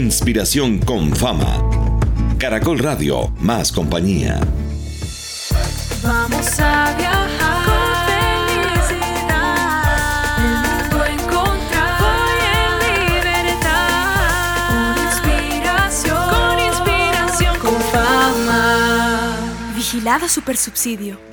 Inspiración con fama. Caracol Radio, más compañía. Vamos a viajar con felicidad.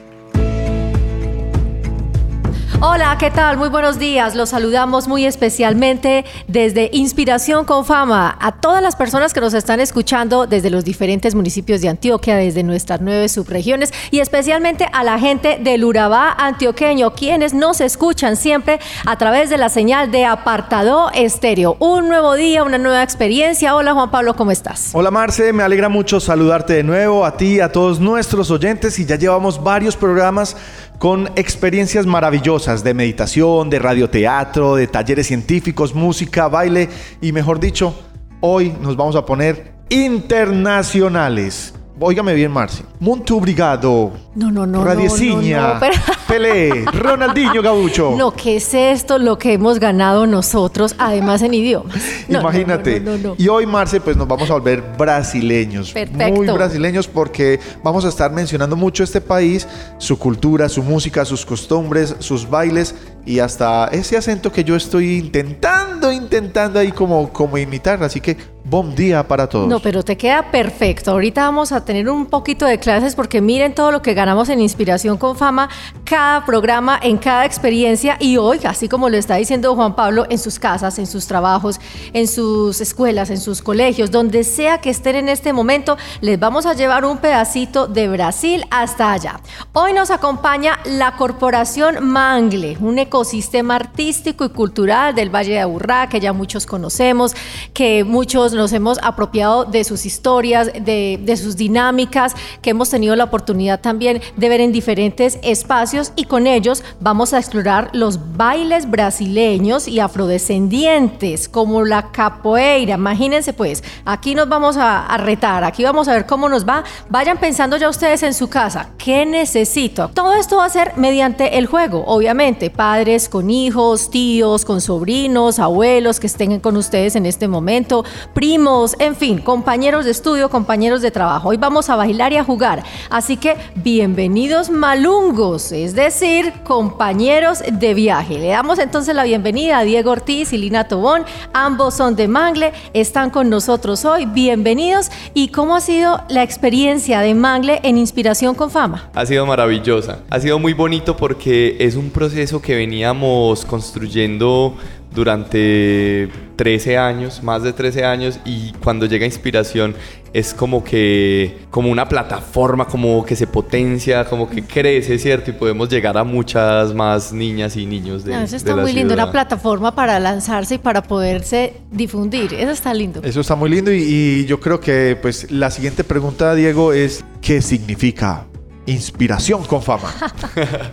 Hola, ¿qué tal? Muy buenos días. Los saludamos muy especialmente desde Inspiración con Fama a todas las personas que nos están escuchando desde los diferentes municipios de Antioquia, desde nuestras nueve subregiones y especialmente a la gente del Urabá antioqueño, quienes nos escuchan siempre a través de la señal de Apartado Estéreo. Un nuevo día, una nueva experiencia. Hola Juan Pablo, ¿cómo estás? Hola Marce, me alegra mucho saludarte de nuevo, a ti, a todos nuestros oyentes y ya llevamos varios programas con experiencias maravillosas de meditación, de radioteatro, de talleres científicos, música, baile y mejor dicho, hoy nos vamos a poner internacionales. Óigame bien, Marci. Muito obrigado. No, no, no. No, no, pero... Pelé. Ronaldinho Gabucho. No, ¿qué es esto? Lo que hemos ganado nosotros, además en idiomas. No, Imagínate. no, no, no, no. Y hoy, Marce, pues nos vamos a volver brasileños. Perfecto. Muy brasileños porque vamos a estar mencionando mucho este país, su cultura, su música, sus costumbres, sus bailes y hasta ese acento que yo estoy intentando, intentando ahí como, como imitar. Así que, buen día para todos. No, pero te queda perfecto. Ahorita vamos a tener un poquito de clases porque miren todo lo que ganamos en Inspiración con Fama, cada programa, en cada experiencia y hoy, así como lo está diciendo Juan Pablo, en sus casas, en sus trabajos, en sus escuelas, en sus colegios, donde sea que estén en este momento, les vamos a llevar un pedacito de Brasil hasta allá. Hoy nos acompaña la Corporación Mangle, un ecosistema artístico y cultural del Valle de Aburrá, que ya muchos conocemos, que muchos nos hemos apropiado de sus historias, de, de sus dinámicas, que hemos tenido la oportunidad también de ver en diferentes espacios y con ellos vamos a explorar los bailes brasileños y afrodescendientes, como la capoeira. Imagínense pues, aquí nos vamos a, a retar, aquí vamos a ver cómo nos va. Vayan pensando ya ustedes en su casa, ¿qué necesito? Todo esto va a ser mediante el juego, obviamente, padres con hijos, tíos, con sobrinos, abuelos que estén con ustedes en este momento, primos, en fin, compañeros de estudio, compañeros de trabajo. Hoy vamos a bailar y a jugar. Así que bienvenidos malungos, es decir, compañeros de viaje. Le damos entonces la bienvenida a Diego Ortiz y Lina Tobón. Ambos son de Mangle, están con nosotros hoy. Bienvenidos. ¿Y cómo ha sido la experiencia de Mangle en Inspiración con Fama? Ha sido maravillosa. Ha sido muy bonito porque es un proceso que veníamos construyendo durante 13 años, más de 13 años, y cuando llega inspiración es como que, como una plataforma, como que se potencia, como que crece, ¿cierto? Y podemos llegar a muchas más niñas y niños de, Ah, eso de está la muy lindo, una plataforma para lanzarse y para poderse difundir. Eso está lindo. Eso está muy lindo y, y yo creo que pues la siguiente pregunta, Diego, es ¿qué significa inspiración con fama?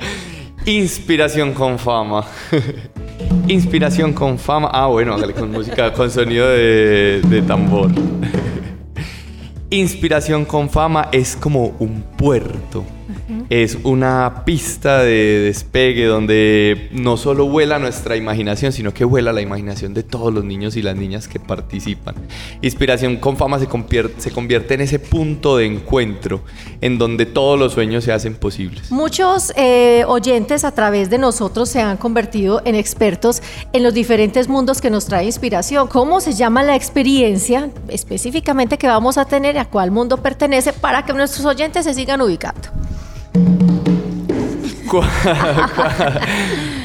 Inspiración con fama. Inspiración con fama. Ah, bueno, con música, con sonido de, de tambor. Inspiración con fama es como un puerto. Es una pista de despegue donde no solo vuela nuestra imaginación, sino que vuela la imaginación de todos los niños y las niñas que participan. Inspiración con fama se convierte, en ese punto de encuentro en donde todos los sueños se hacen posibles. Muchos eh, oyentes a través de nosotros se han convertido en expertos en los diferentes mundos que nos trae inspiración. ¿Cómo se llama la experiencia específicamente que vamos a tener? ¿A cuál mundo pertenece? Para que nuestros oyentes se sigan ubicando. Cu- cu-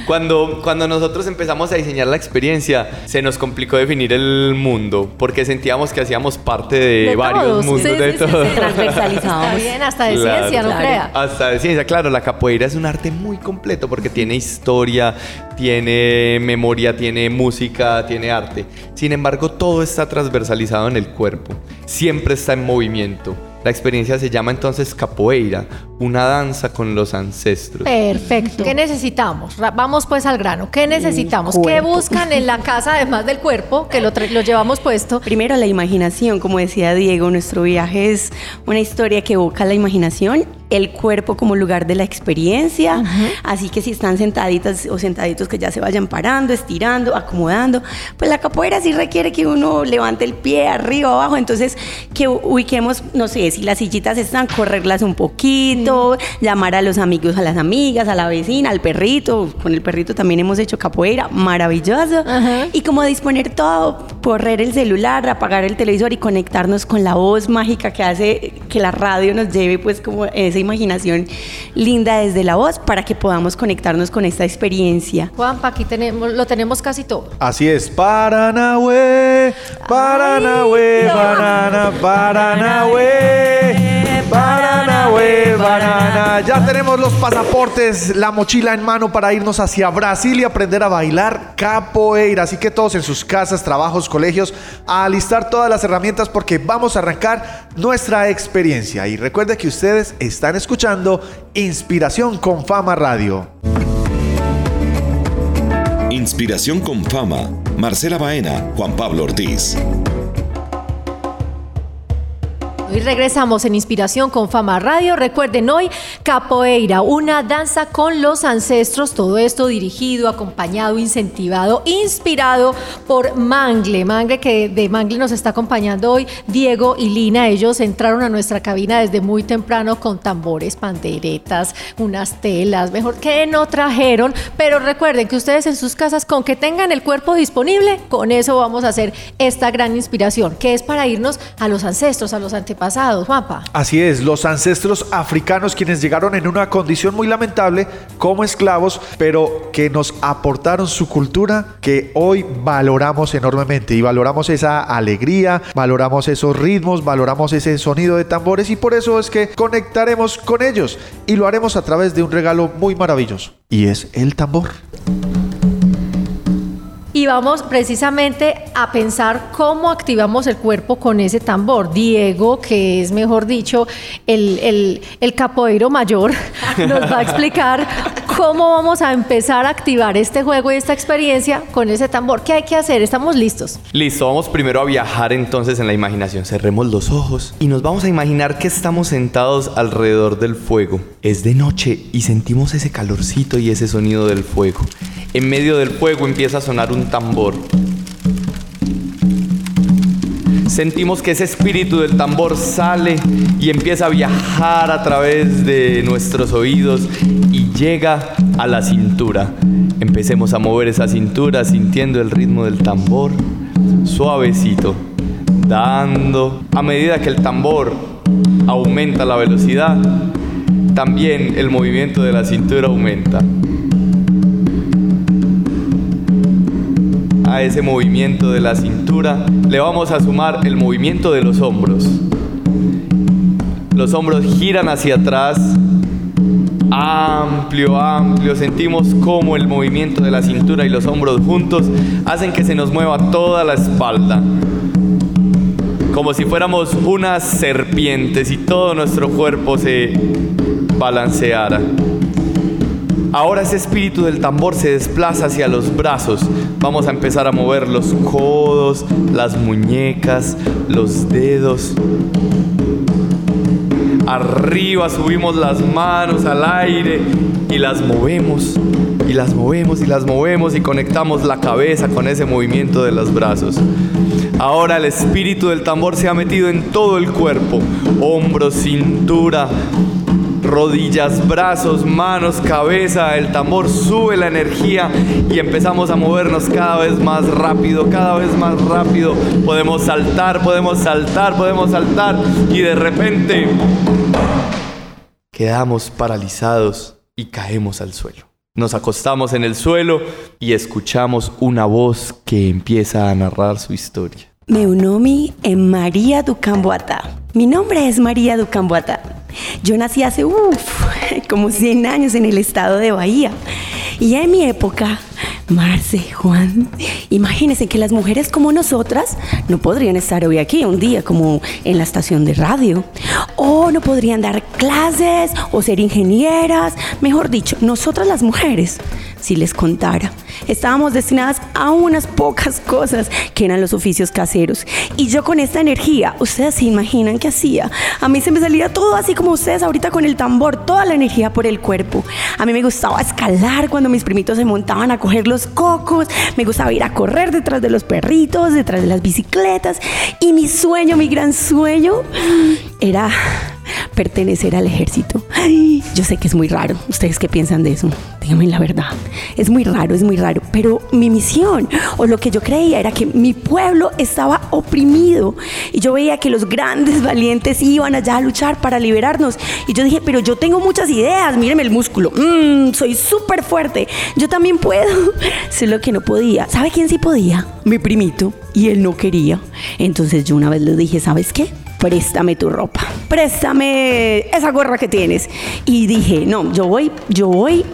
Cuando, cuando nosotros empezamos a diseñar la experiencia, se nos complicó definir el mundo, porque sentíamos que hacíamos parte de, De varios todos. mundos, Sí, de sí. Está bien, hasta de Claro. ciencia, no Claro. crea. Hasta de ciencia, claro, la capoeira es un arte muy completo porque tiene historia, tiene memoria, tiene música, tiene arte. Sin embargo, todo está transversalizado en el cuerpo, siempre está en movimiento. La experiencia se llama entonces capoeira, una danza con los ancestros. Perfecto. ¿Qué necesitamos? Vamos pues al grano. ¿Qué necesitamos? ¿Qué buscan en la casa además del cuerpo, que lo, lo llevamos puesto? Primero la imaginación, como decía Diego, nuestro viaje es una historia que evoca la imaginación el cuerpo como lugar de la experiencia. Así que si están sentaditas o sentaditos que ya se vayan parando, estirando, acomodando, pues la capoeira sí requiere que uno levante el pie arriba, abajo, entonces que ubiquemos, no sé, si las sillitas están, correrlas un poquito, llamar a los amigos, a las amigas, a la vecina, al perrito, con el perrito también hemos hecho capoeira, maravilloso. Y como disponer todo, correr el celular, apagar el televisor y conectarnos con la voz mágica que hace que la radio nos lleve pues como esa imaginación linda desde la voz para que podamos conectarnos con esta experiencia. Juanpa, aquí tenemos, lo tenemos casi todo. Así es, Paranahue, Paranahue, banana, Paranahue, Banana. Ya tenemos los pasaportes, la mochila en mano para irnos hacia Brasil y aprender a bailar capoeira. Así que todos en sus casas, trabajos, colegios, a alistar todas las herramientas porque vamos a arrancar nuestra experiencia. Y recuerde que ustedes están escuchando Inspiración con Fama Radio. Inspiración con fama. Marcela Baena, Juan Pablo Ortiz. Hoy regresamos en Inspiración con Fama Radio. Recuerden hoy Capoeira, una danza con los ancestros. Todo esto dirigido, acompañado, incentivado, inspirado por Mangle. Mangle que de Mangle nos está acompañando hoy Diego y Lina. Ellos entraron a nuestra cabina desde muy temprano con tambores, panderetas, unas telas, mejor que no trajeron. Pero recuerden que ustedes en sus casas con que tengan el cuerpo disponible, con eso vamos a hacer esta gran inspiración, que es para irnos a los ancestros, a los antepasados, Juanpa. Así es, los ancestros africanos quienes llegaron en una condición muy lamentable como esclavos, pero que nos aportaron su cultura que hoy valoramos enormemente y valoramos esa alegría, valoramos esos ritmos, valoramos ese sonido de tambores y por eso es que conectaremos con ellos y lo haremos a través de un regalo muy maravilloso y es el tambor. Y vamos precisamente a pensar cómo activamos el cuerpo con ese tambor. Diego, que es mejor dicho el, el, el capoeiro mayor, nos va a explicar cómo vamos a empezar a activar este juego y esta experiencia con ese tambor. ¿Qué hay que hacer? ¿Estamos listos? Listo, vamos primero a viajar entonces en la imaginación. Cerremos los ojos y nos vamos a imaginar que estamos sentados alrededor del fuego. Es de noche y sentimos ese calorcito y ese sonido del fuego. En medio del fuego empieza a sonar un tambor. Sentimos que ese espíritu del tambor sale y empieza a viajar a través de nuestros oídos y llega a la cintura. Empecemos a mover esa cintura sintiendo el ritmo del tambor, suavecito, dando. A medida que el tambor aumenta la velocidad, también el movimiento de la cintura aumenta. Ese movimiento de la cintura le vamos a sumar el movimiento de los hombros. Los hombros giran hacia atrás, amplio, amplio. Sentimos como el movimiento de la cintura y los hombros juntos hacen que se nos mueva toda la espalda. Como si fuéramos unas serpientes y todo nuestro cuerpo se balanceara. Ahora ese espíritu del tambor se desplaza hacia los brazos. Vamos a empezar a mover los codos, las muñecas, los dedos. Arriba subimos las manos al aire y las movemos y las movemos y las movemos y conectamos la cabeza con ese movimiento de los brazos. Ahora el espíritu del tambor se ha metido en todo el cuerpo, hombros, cintura, rodillas, brazos, manos, cabeza, el tambor sube la energía y empezamos a movernos cada vez más rápido, cada vez más rápido. Podemos saltar, podemos saltar, podemos saltar y de repente quedamos paralizados y caemos al suelo. Nos acostamos en el suelo y escuchamos una voz que empieza a narrar su historia. Meunomi en María Ducamboata. Mi nombre es María Ducamboata. Yo nací hace, como 100 años en el estado de Bahía. Y en mi época, Marce, Juan, imagínense que las mujeres como nosotras no podrían estar hoy aquí un día como en la estación de radio. O no podrían dar clases o ser ingenieras. Mejor dicho, nosotras las mujeres si les contara. Estábamos destinadas a unas pocas cosas que eran los oficios caseros. Y yo con esta energía, ustedes se imaginan qué hacía. A mí se me salía todo así como ustedes ahorita con el tambor, toda la energía por el cuerpo. A mí me gustaba escalar cuando mis primitos se montaban a coger los cocos. Me gustaba ir a correr detrás de los perritos, detrás de las bicicletas. Y mi sueño, mi gran sueño, era pertenecer al ejército. Yo sé que es muy raro. ¿Ustedes qué piensan de eso? Díganme la verdad. Es muy raro, es muy raro. Pero mi misión o lo que yo creía era que mi pueblo estaba oprimido. Y yo veía que los grandes valientes iban allá a luchar para liberarnos. Y yo dije, pero yo tengo muchas ideas. Mírenme el músculo. Mm, soy súper fuerte. Yo también puedo. Solo que no podía. ¿Sabe quién sí podía? Mi primito. Y él no quería. Entonces yo una vez le dije, ¿sabes qué? Préstame tu ropa, préstame esa gorra que tienes. Y dije, no, yo voy, yo voy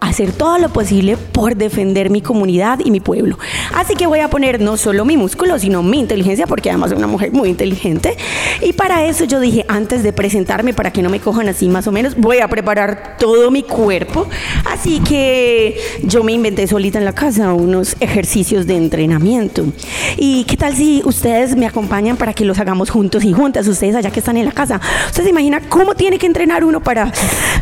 hacer todo lo posible por defender mi comunidad y mi pueblo. Así que voy a poner no solo mi músculo, sino mi inteligencia, porque además soy una mujer muy inteligente. Y para eso yo dije, antes de presentarme, para que no me cojan así más o menos, voy a preparar todo mi cuerpo. Así que yo me inventé solita en la casa unos ejercicios de entrenamiento. ¿Y qué tal si ustedes me acompañan para que los hagamos juntos y juntas, ustedes allá que están en la casa? ¿Ustedes se imaginan cómo tiene que entrenar uno para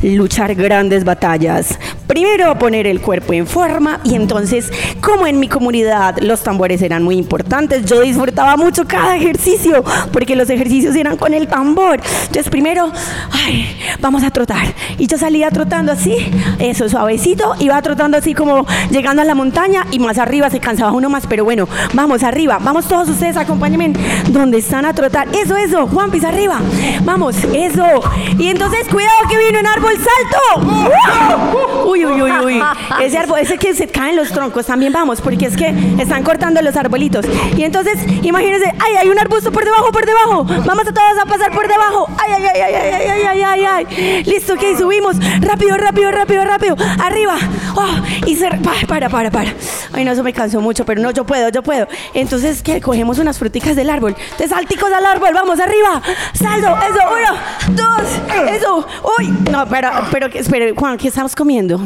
luchar grandes batallas? Primero poner el cuerpo en forma y entonces, como en mi comunidad los tambores eran muy importantes, yo disfrutaba mucho cada ejercicio porque los ejercicios eran con el tambor. Entonces primero, ay, vamos a trotar. Y yo salía trotando así, eso suavecito, iba trotando así como llegando a la montaña y más arriba se cansaba uno más, pero bueno, vamos arriba, vamos todos ustedes, acompáñenme donde están a trotar. Eso, eso, Juan, pisa arriba. Vamos, eso. Y entonces, cuidado que viene un árbol salto. Uy, uy, uy, uy. Ese árbol, ese que se caen los troncos, también vamos, porque es que están cortando los arbolitos. Y entonces, imagínense, ay, hay un arbusto por debajo, por debajo. Vamos a todos a pasar por debajo. Ay, ay, ay, ay, ay, ay, ay, ay, ay, ay. Listo, ok, subimos. Rápido, rápido, rápido, rápido. Arriba. Oh, y se... Para, para, para. Ay, no, eso me cansó mucho, pero no, yo puedo, yo puedo. Entonces, ¿qué? Cogemos unas fruticas del árbol. Te salticos al árbol, vamos, arriba. Saldo, eso, uno, dos, eso. Uy, no, pero, pero, espere, Juan, ¿qué estamos comiendo?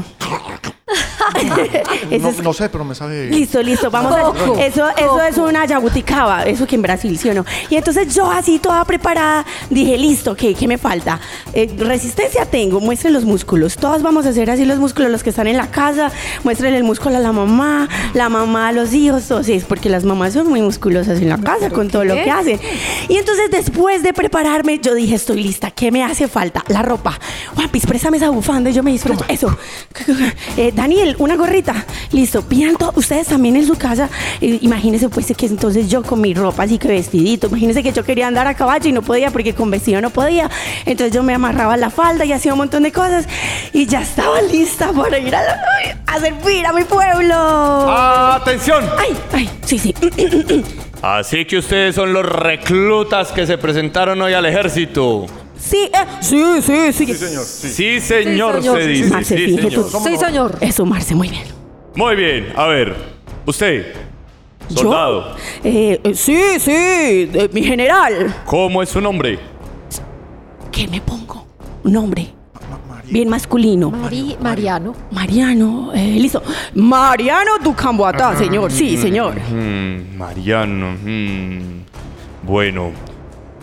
No, sé, pero me sabe. Listo, listo, vamos Coco, a eso, eso es una yabuticaba, eso que en Brasil, ¿sí o no? Y entonces yo así toda preparada dije, listo, ¿qué, qué me falta? Eh, resistencia tengo, muestren los músculos. Todos vamos a hacer así los músculos, los que están en la casa, muestren el músculo a la mamá, la mamá a los hijos, todos, sí, es porque las mamás son muy musculosas en la casa con todo lo que hacen. Y entonces después de prepararme, yo dije, estoy lista, ¿qué me hace falta? La ropa. Juanpis, préstame esa bufanda y yo me disfruto. Eso. Eh, Daniel, una gorrita. Listo. Pidan todo. Ustedes también en su casa. eh, imagínense pues que entonces yo con mi ropa así que vestidito. Imagínense que yo quería andar a caballo y no podía porque con vestido no podía. Entonces yo me amarraba la falda y hacía un montón de cosas. Y ya estaba lista para ir a, a servir a mi pueblo. ¡Atención! Ay, ay, sí, sí. Así que ustedes son los reclutas que se presentaron hoy al ejército. Sí, eh, sí, sí, sí. Sí, señor, señor. se dice. Marce, Sí, fíjate señor. tú. Sí, señor. Eso, Marce, muy bien. Muy bien, a ver. Usted, ¿Yo? soldado, Eh, eh, sí, sí, eh, mi general. ¿cómo es su nombre? ¿Qué me pongo? Un nombre. Bien masculino. Mari- Mariano. Mariano, eh, listo. Mariano Ducamboatá, señor. Sí, señor. Mm, Mariano. mm. Bueno.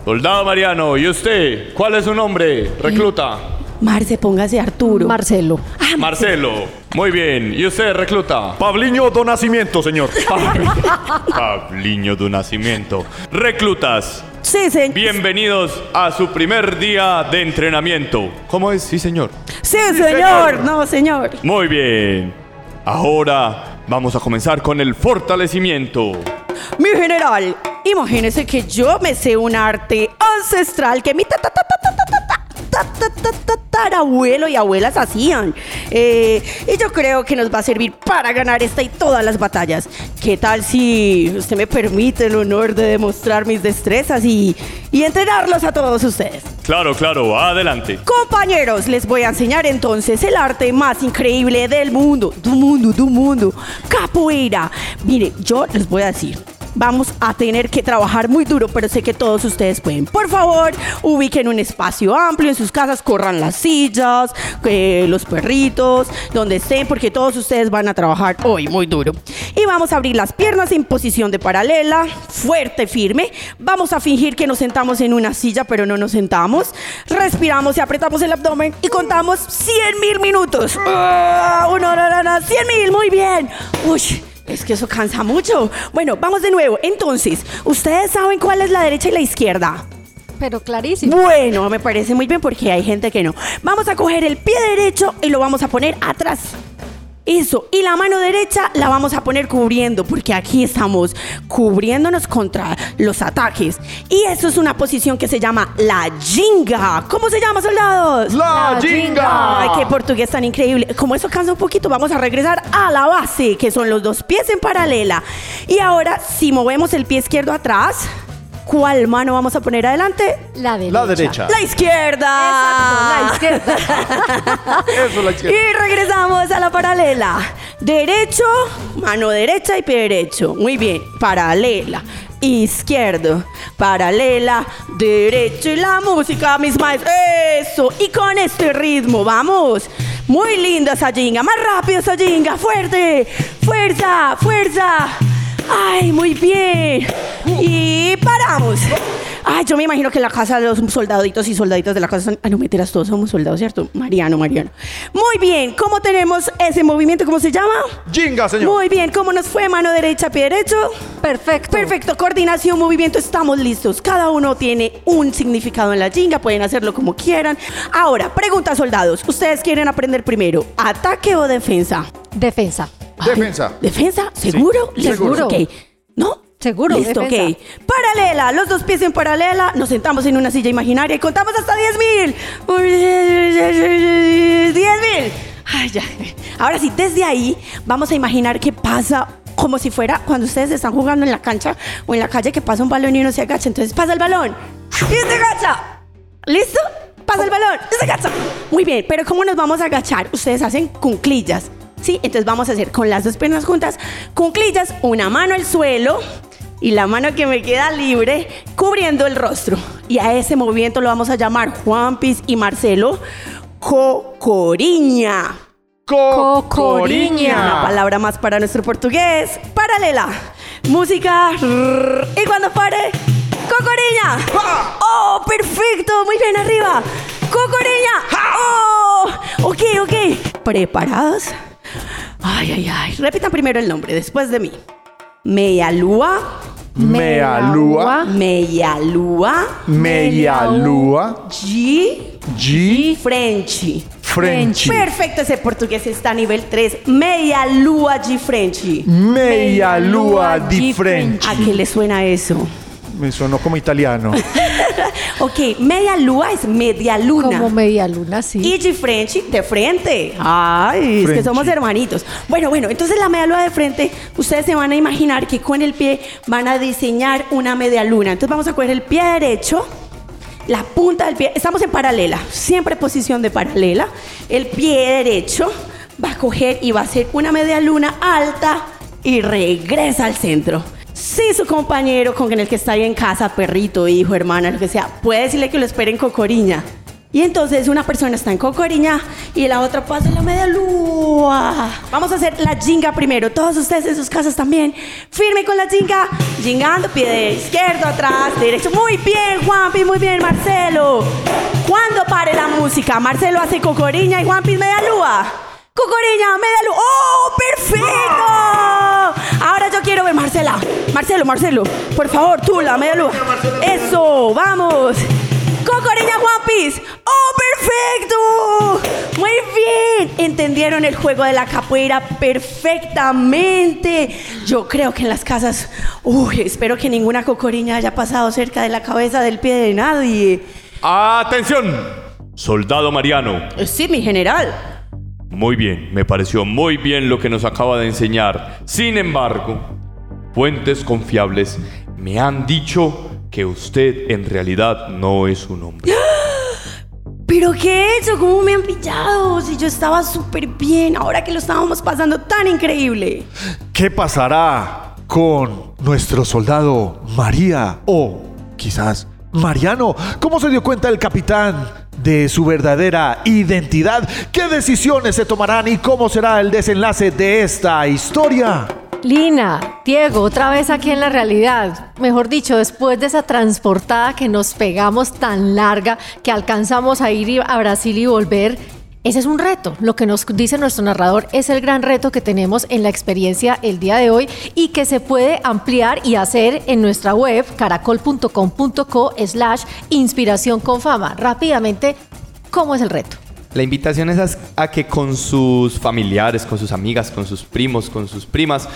Soldado Mariano, ¿y usted? ¿Cuál es su nombre? Recluta. Marce, póngase Arturo. Marcelo. Ah, Marcelo. Muy bien. ¿Y usted, recluta? Pabliño do Nacimiento, señor. Pabliño de nacimiento. Reclutas, Sí, señor. bienvenidos a su primer día de entrenamiento. ¿Cómo es? Sí, señor. Sí, señor. No, señor. Muy bien. Ahora vamos a comenzar con el fortalecimiento. Mi general, imagínese que yo me sé un arte ancestral que mi tatarabuelo y abuelas hacían. Eh, y yo creo que nos va a servir para ganar esta y todas las batallas. ¿Qué tal si usted me permite el honor de demostrar mis destrezas y y entrenarlos a todos ustedes? Claro, claro, adelante. Compañeros, les voy a enseñar entonces el arte más increíble del mundo. Du mundo, du mundo. Capoeira. Mire, yo les voy a decir. Vamos a tener que trabajar muy duro, pero sé que todos ustedes pueden. Por favor, ubiquen un espacio amplio en sus casas, corran las sillas, eh, los perritos, donde estén, porque todos ustedes van a trabajar hoy muy duro. Y vamos a abrir las piernas en posición de paralela, fuerte, firme. Vamos a fingir que nos sentamos en una silla, pero no nos sentamos. Respiramos y apretamos el abdomen y contamos 100 mil minutos. Ah, uno, no, no, no, 100 mil, muy bien. Uy. Es que eso cansa mucho. Bueno, vamos de nuevo. Entonces, ¿ustedes saben cuál es la derecha y la izquierda? Pero clarísimo. Bueno, me parece muy bien porque hay gente que no. Vamos a coger el pie derecho y lo vamos a poner atrás. Eso, y la mano derecha la vamos a poner cubriendo, porque aquí estamos cubriéndonos contra los ataques. Y eso es una posición que se llama la jinga. ¿Cómo se llama, soldados? ¡La jinga! Ay, qué portugués tan increíble. Como eso cansa un poquito, vamos a regresar a la base, que son los dos pies en paralela. Y ahora, si movemos el pie izquierdo atrás, ¿cuál mano vamos a poner adelante? La derecha. La derecha. La izquierda. Exacto, la izquierda. Eso, la izquierda. Y regresamos a la paralela. Derecho, mano derecha y pie derecho. Muy bien. Paralela. Izquierdo, paralela, derecho y la música, mis maestros. Eso. Y con este ritmo, vamos. Muy linda esa jinga. Más rápido esa jinga. Fuerte. Fuerza, fuerza. Ay, muy bien. Y paramos. Ay, yo me imagino que en la casa de los soldaditos y soldaditas de la casa son. Ah, no, meteras, todos somos soldados, ¿cierto? Mariano, Mariano. Muy bien. ¿Cómo tenemos ese movimiento? ¿Cómo se llama? Jinga, señor. Muy bien. ¿Cómo nos fue? Mano derecha, pie derecho. Perfecto. Perfecto, coordinación, movimiento, estamos listos. Cada uno tiene un significado en la jinga, pueden hacerlo como quieran. Ahora, pregunta soldados, ¿ustedes quieren aprender primero ataque o defensa? Defensa. Defensa. ¿Defensa? ¿Seguro? Sí, seguro. Ok. ¿No? Seguro, Listo, defensa. ok. Paralela, los dos pies en paralela, nos sentamos en una silla imaginaria y contamos hasta 10 mil. 10 mil. Ay, ya. Ahora sí, desde ahí vamos a imaginar qué pasa como si fuera cuando ustedes están jugando en la cancha o en la calle que pasa un balón y uno se agacha. Entonces pasa el balón y se agacha. ¿Listo? Pasa el balón y se agacha. Muy bien, pero ¿cómo nos vamos a agachar? Ustedes hacen cunclillas. Sí, entonces vamos a hacer con las dos piernas juntas, cunclillas, una mano al suelo y la mano que me queda libre cubriendo el rostro. Y a ese movimiento lo vamos a llamar Juanpis y Marcelo Cocoriña. Una Cocoriña. palabra más para nuestro portugués. Paralela. Música. Y cuando pare. Cocoriña. Oh, perfecto. Muy bien, arriba. Cocoriña. Oh. Ok, ok. ¿Preparados? Ay, ay, ay. Repitan primero el nombre, después de mí. Meyalúa. Mealúa. Meyalúa. Meyalúa. G. G. Frenchy. Frenchy. Perfecto, ese portugués está a nivel 3. Meia lua de Frenchy. Meyalúa di Di French. ¿A qué le suena eso? Me sonó como italiano. Ok, media lua es media luna. Como media luna, sí. Y de frente, de frente. Ay, es que somos hermanitos. Bueno, bueno, entonces la media luna de frente, ustedes se van a imaginar que con el pie van a diseñar una media luna. Entonces vamos a coger el pie derecho, la punta del pie, estamos en paralela, siempre posición de paralela. El pie derecho va a coger y va a hacer una media luna alta y regresa al centro. Si su compañero con el que está ahí en casa, perrito, hijo, hermana, lo que sea, puede decirle que lo espere en Cocoriña. Y entonces una persona está en Cocoriña y la otra pasa en la media lua. Vamos a hacer la jinga primero. Todos ustedes en sus casas también. Firme con la jinga. Jingando, pie de izquierdo, atrás, derecho. Muy bien, Juanpi, muy bien, Marcelo. Cuando pare la música, Marcelo hace Cocoriña y Juanpi media lua. Cocoriña, media. ¡Oh, perfecto! Marcelo, Marcelo, por favor, tú, la media lua. Eso, vamos. Cocoriña Juanpis. ¡Oh, perfecto! Muy bien. Entendieron el juego de la capoeira perfectamente. Yo creo que en las casas, uy, espero que ninguna cocoriña haya pasado cerca de la cabeza del pie de nadie. ¡Atención! Soldado Mariano. Eh, Sí, mi general. Muy bien, me pareció muy bien lo que nos acaba de enseñar. Sin embargo, fuentes confiables me han dicho que usted en realidad no es un hombre. ¿Pero qué he hecho? ¿Cómo me han pillado? Si yo estaba súper bien, ahora que lo estábamos pasando tan increíble. ¿Qué pasará? con nuestro soldado María o quizás Mariano. ¿Cómo se dio cuenta el capitán de su verdadera identidad? ¿Qué decisiones se tomarán y cómo será el desenlace de esta historia? Lina, Diego, otra vez aquí en la realidad. Mejor dicho, después de esa transportada que nos pegamos tan larga que alcanzamos a ir a Brasil y volver, ese es un reto. Lo que nos dice nuestro narrador es el gran reto que tenemos en la experiencia el día de hoy y que se puede ampliar y hacer en nuestra web caracol.com.co slash inspiración con fama. Rápidamente, ¿cómo es el reto? La invitación es a, a que con sus familiares, con sus amigas, con sus primos, con sus primas,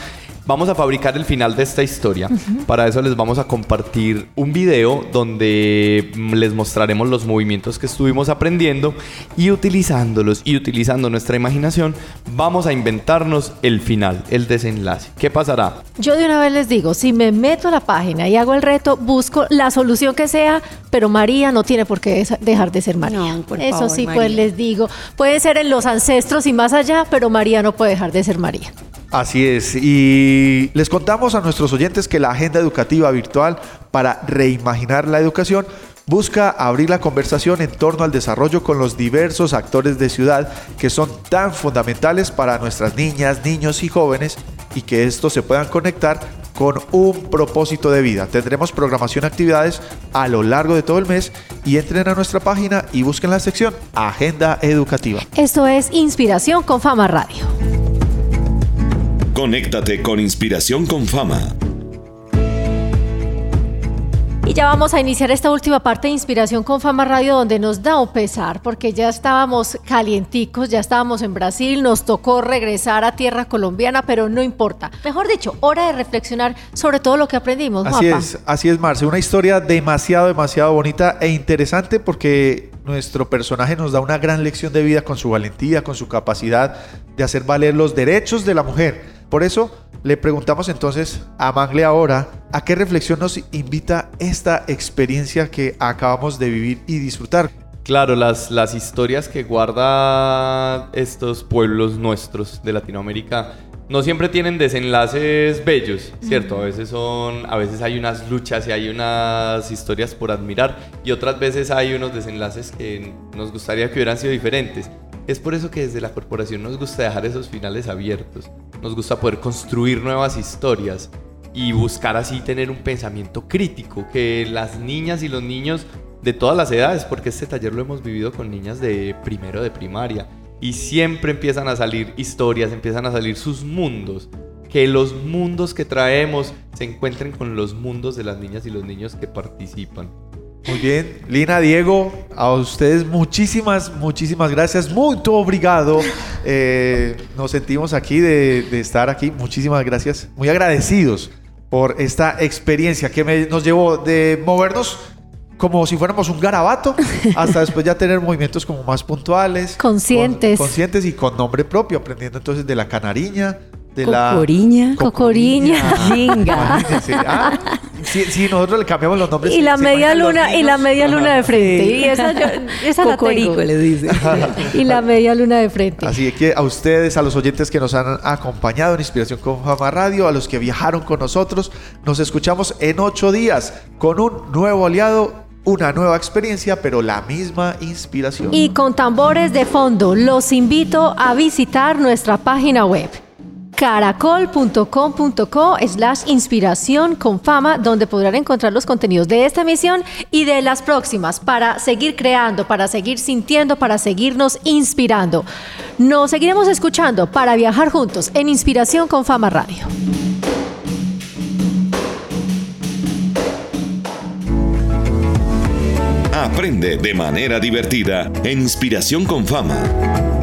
vamos a fabricar el final de esta historia. Para eso les vamos a compartir un video donde mm, les mostraremos los movimientos que estuvimos aprendiendo y utilizándolos y utilizando nuestra imaginación, vamos a inventarnos el final, el desenlace. ¿Qué pasará? Yo de una vez les digo, si me meto a la página y hago el reto, busco la solución que sea, pero María no tiene por qué dejar de ser María. No, por Eso favor, sí, pues les digo, puede ser en los ancestros y más allá, pero María no puede dejar de ser María. Así es, y les contamos a nuestros oyentes que la agenda educativa virtual para reimaginar la educación busca abrir la conversación en torno al desarrollo con los diversos actores de ciudad que son tan fundamentales para nuestras niñas, niños y jóvenes y que estos se puedan conectar con un propósito de vida. Tendremos programación actividades a lo largo de todo el mes y entren a nuestra página y busquen la sección Agenda Educativa. Esto es Inspiración con Fama Radio. Conéctate con Inspiración con Fama. Y ya vamos a iniciar esta última parte de Inspiración con Fama Radio donde nos da un pesar porque ya estábamos calienticos, ya estábamos en Brasil, nos tocó regresar a tierra colombiana, pero no importa. Mejor dicho, hora de reflexionar sobre todo lo que aprendimos. Así es, así es, Marce. Una historia demasiado, demasiado bonita e interesante porque nuestro personaje nos da una gran lección de vida con su valentía, con su capacidad de hacer valer los derechos de la mujer. Por eso le preguntamos entonces a Mangle ahora a qué reflexión nos invita esta experiencia que acabamos de vivir y disfrutar. Claro, las, las historias que guarda estos pueblos nuestros de Latinoamérica no siempre tienen desenlaces bellos, ¿cierto? A veces son, a veces hay unas luchas y hay unas historias por admirar y otras veces hay unos desenlaces que nos gustaría que hubieran sido diferentes. Es por eso que desde la corporación nos gusta dejar esos finales abiertos. Nos gusta poder construir nuevas historias y buscar así tener un pensamiento crítico, que las niñas y los niños de todas las edades, porque este taller lo hemos vivido con niñas de primero de primaria, y siempre empiezan a salir historias, empiezan a salir sus mundos, que los mundos que traemos se encuentren con los mundos de las niñas y los niños que participan. Muy bien, Lina, Diego, a ustedes muchísimas, muchísimas gracias. Muy obrigado. Eh, nos sentimos aquí de, de estar aquí. Muchísimas gracias. Muy agradecidos por esta experiencia que me- nos llevó de movernos como si fuéramos un garabato hasta después ya tener movimientos como más puntuales. Conscientes. con- conscientes y con nombre propio, aprendiendo entonces de la canariña, de la... Cocoriña. Cocoriña. Linga. Imagínense. Ah, sí, sí, nosotros le cambiamos los nombres. Y la ¿Se media luna, y la media luna de frente. Y esa, yo, esa la Cocorico tengo. le dice. Y la media luna de frente. Así que a ustedes, a los oyentes que nos han acompañado en Inspiración con Fama Radio, a los que viajaron con nosotros, nos escuchamos en ocho días con un nuevo aliado, una nueva experiencia, pero la misma inspiración. Y con tambores de fondo, los invito a visitar nuestra página web caracol.com.co slash inspiración con fama donde podrán encontrar los contenidos de esta emisión y de las próximas para seguir creando, para seguir sintiendo, para seguirnos inspirando. Nos seguiremos escuchando para viajar juntos en Inspiración con Fama Radio. Aprende de manera divertida en Inspiración con Fama.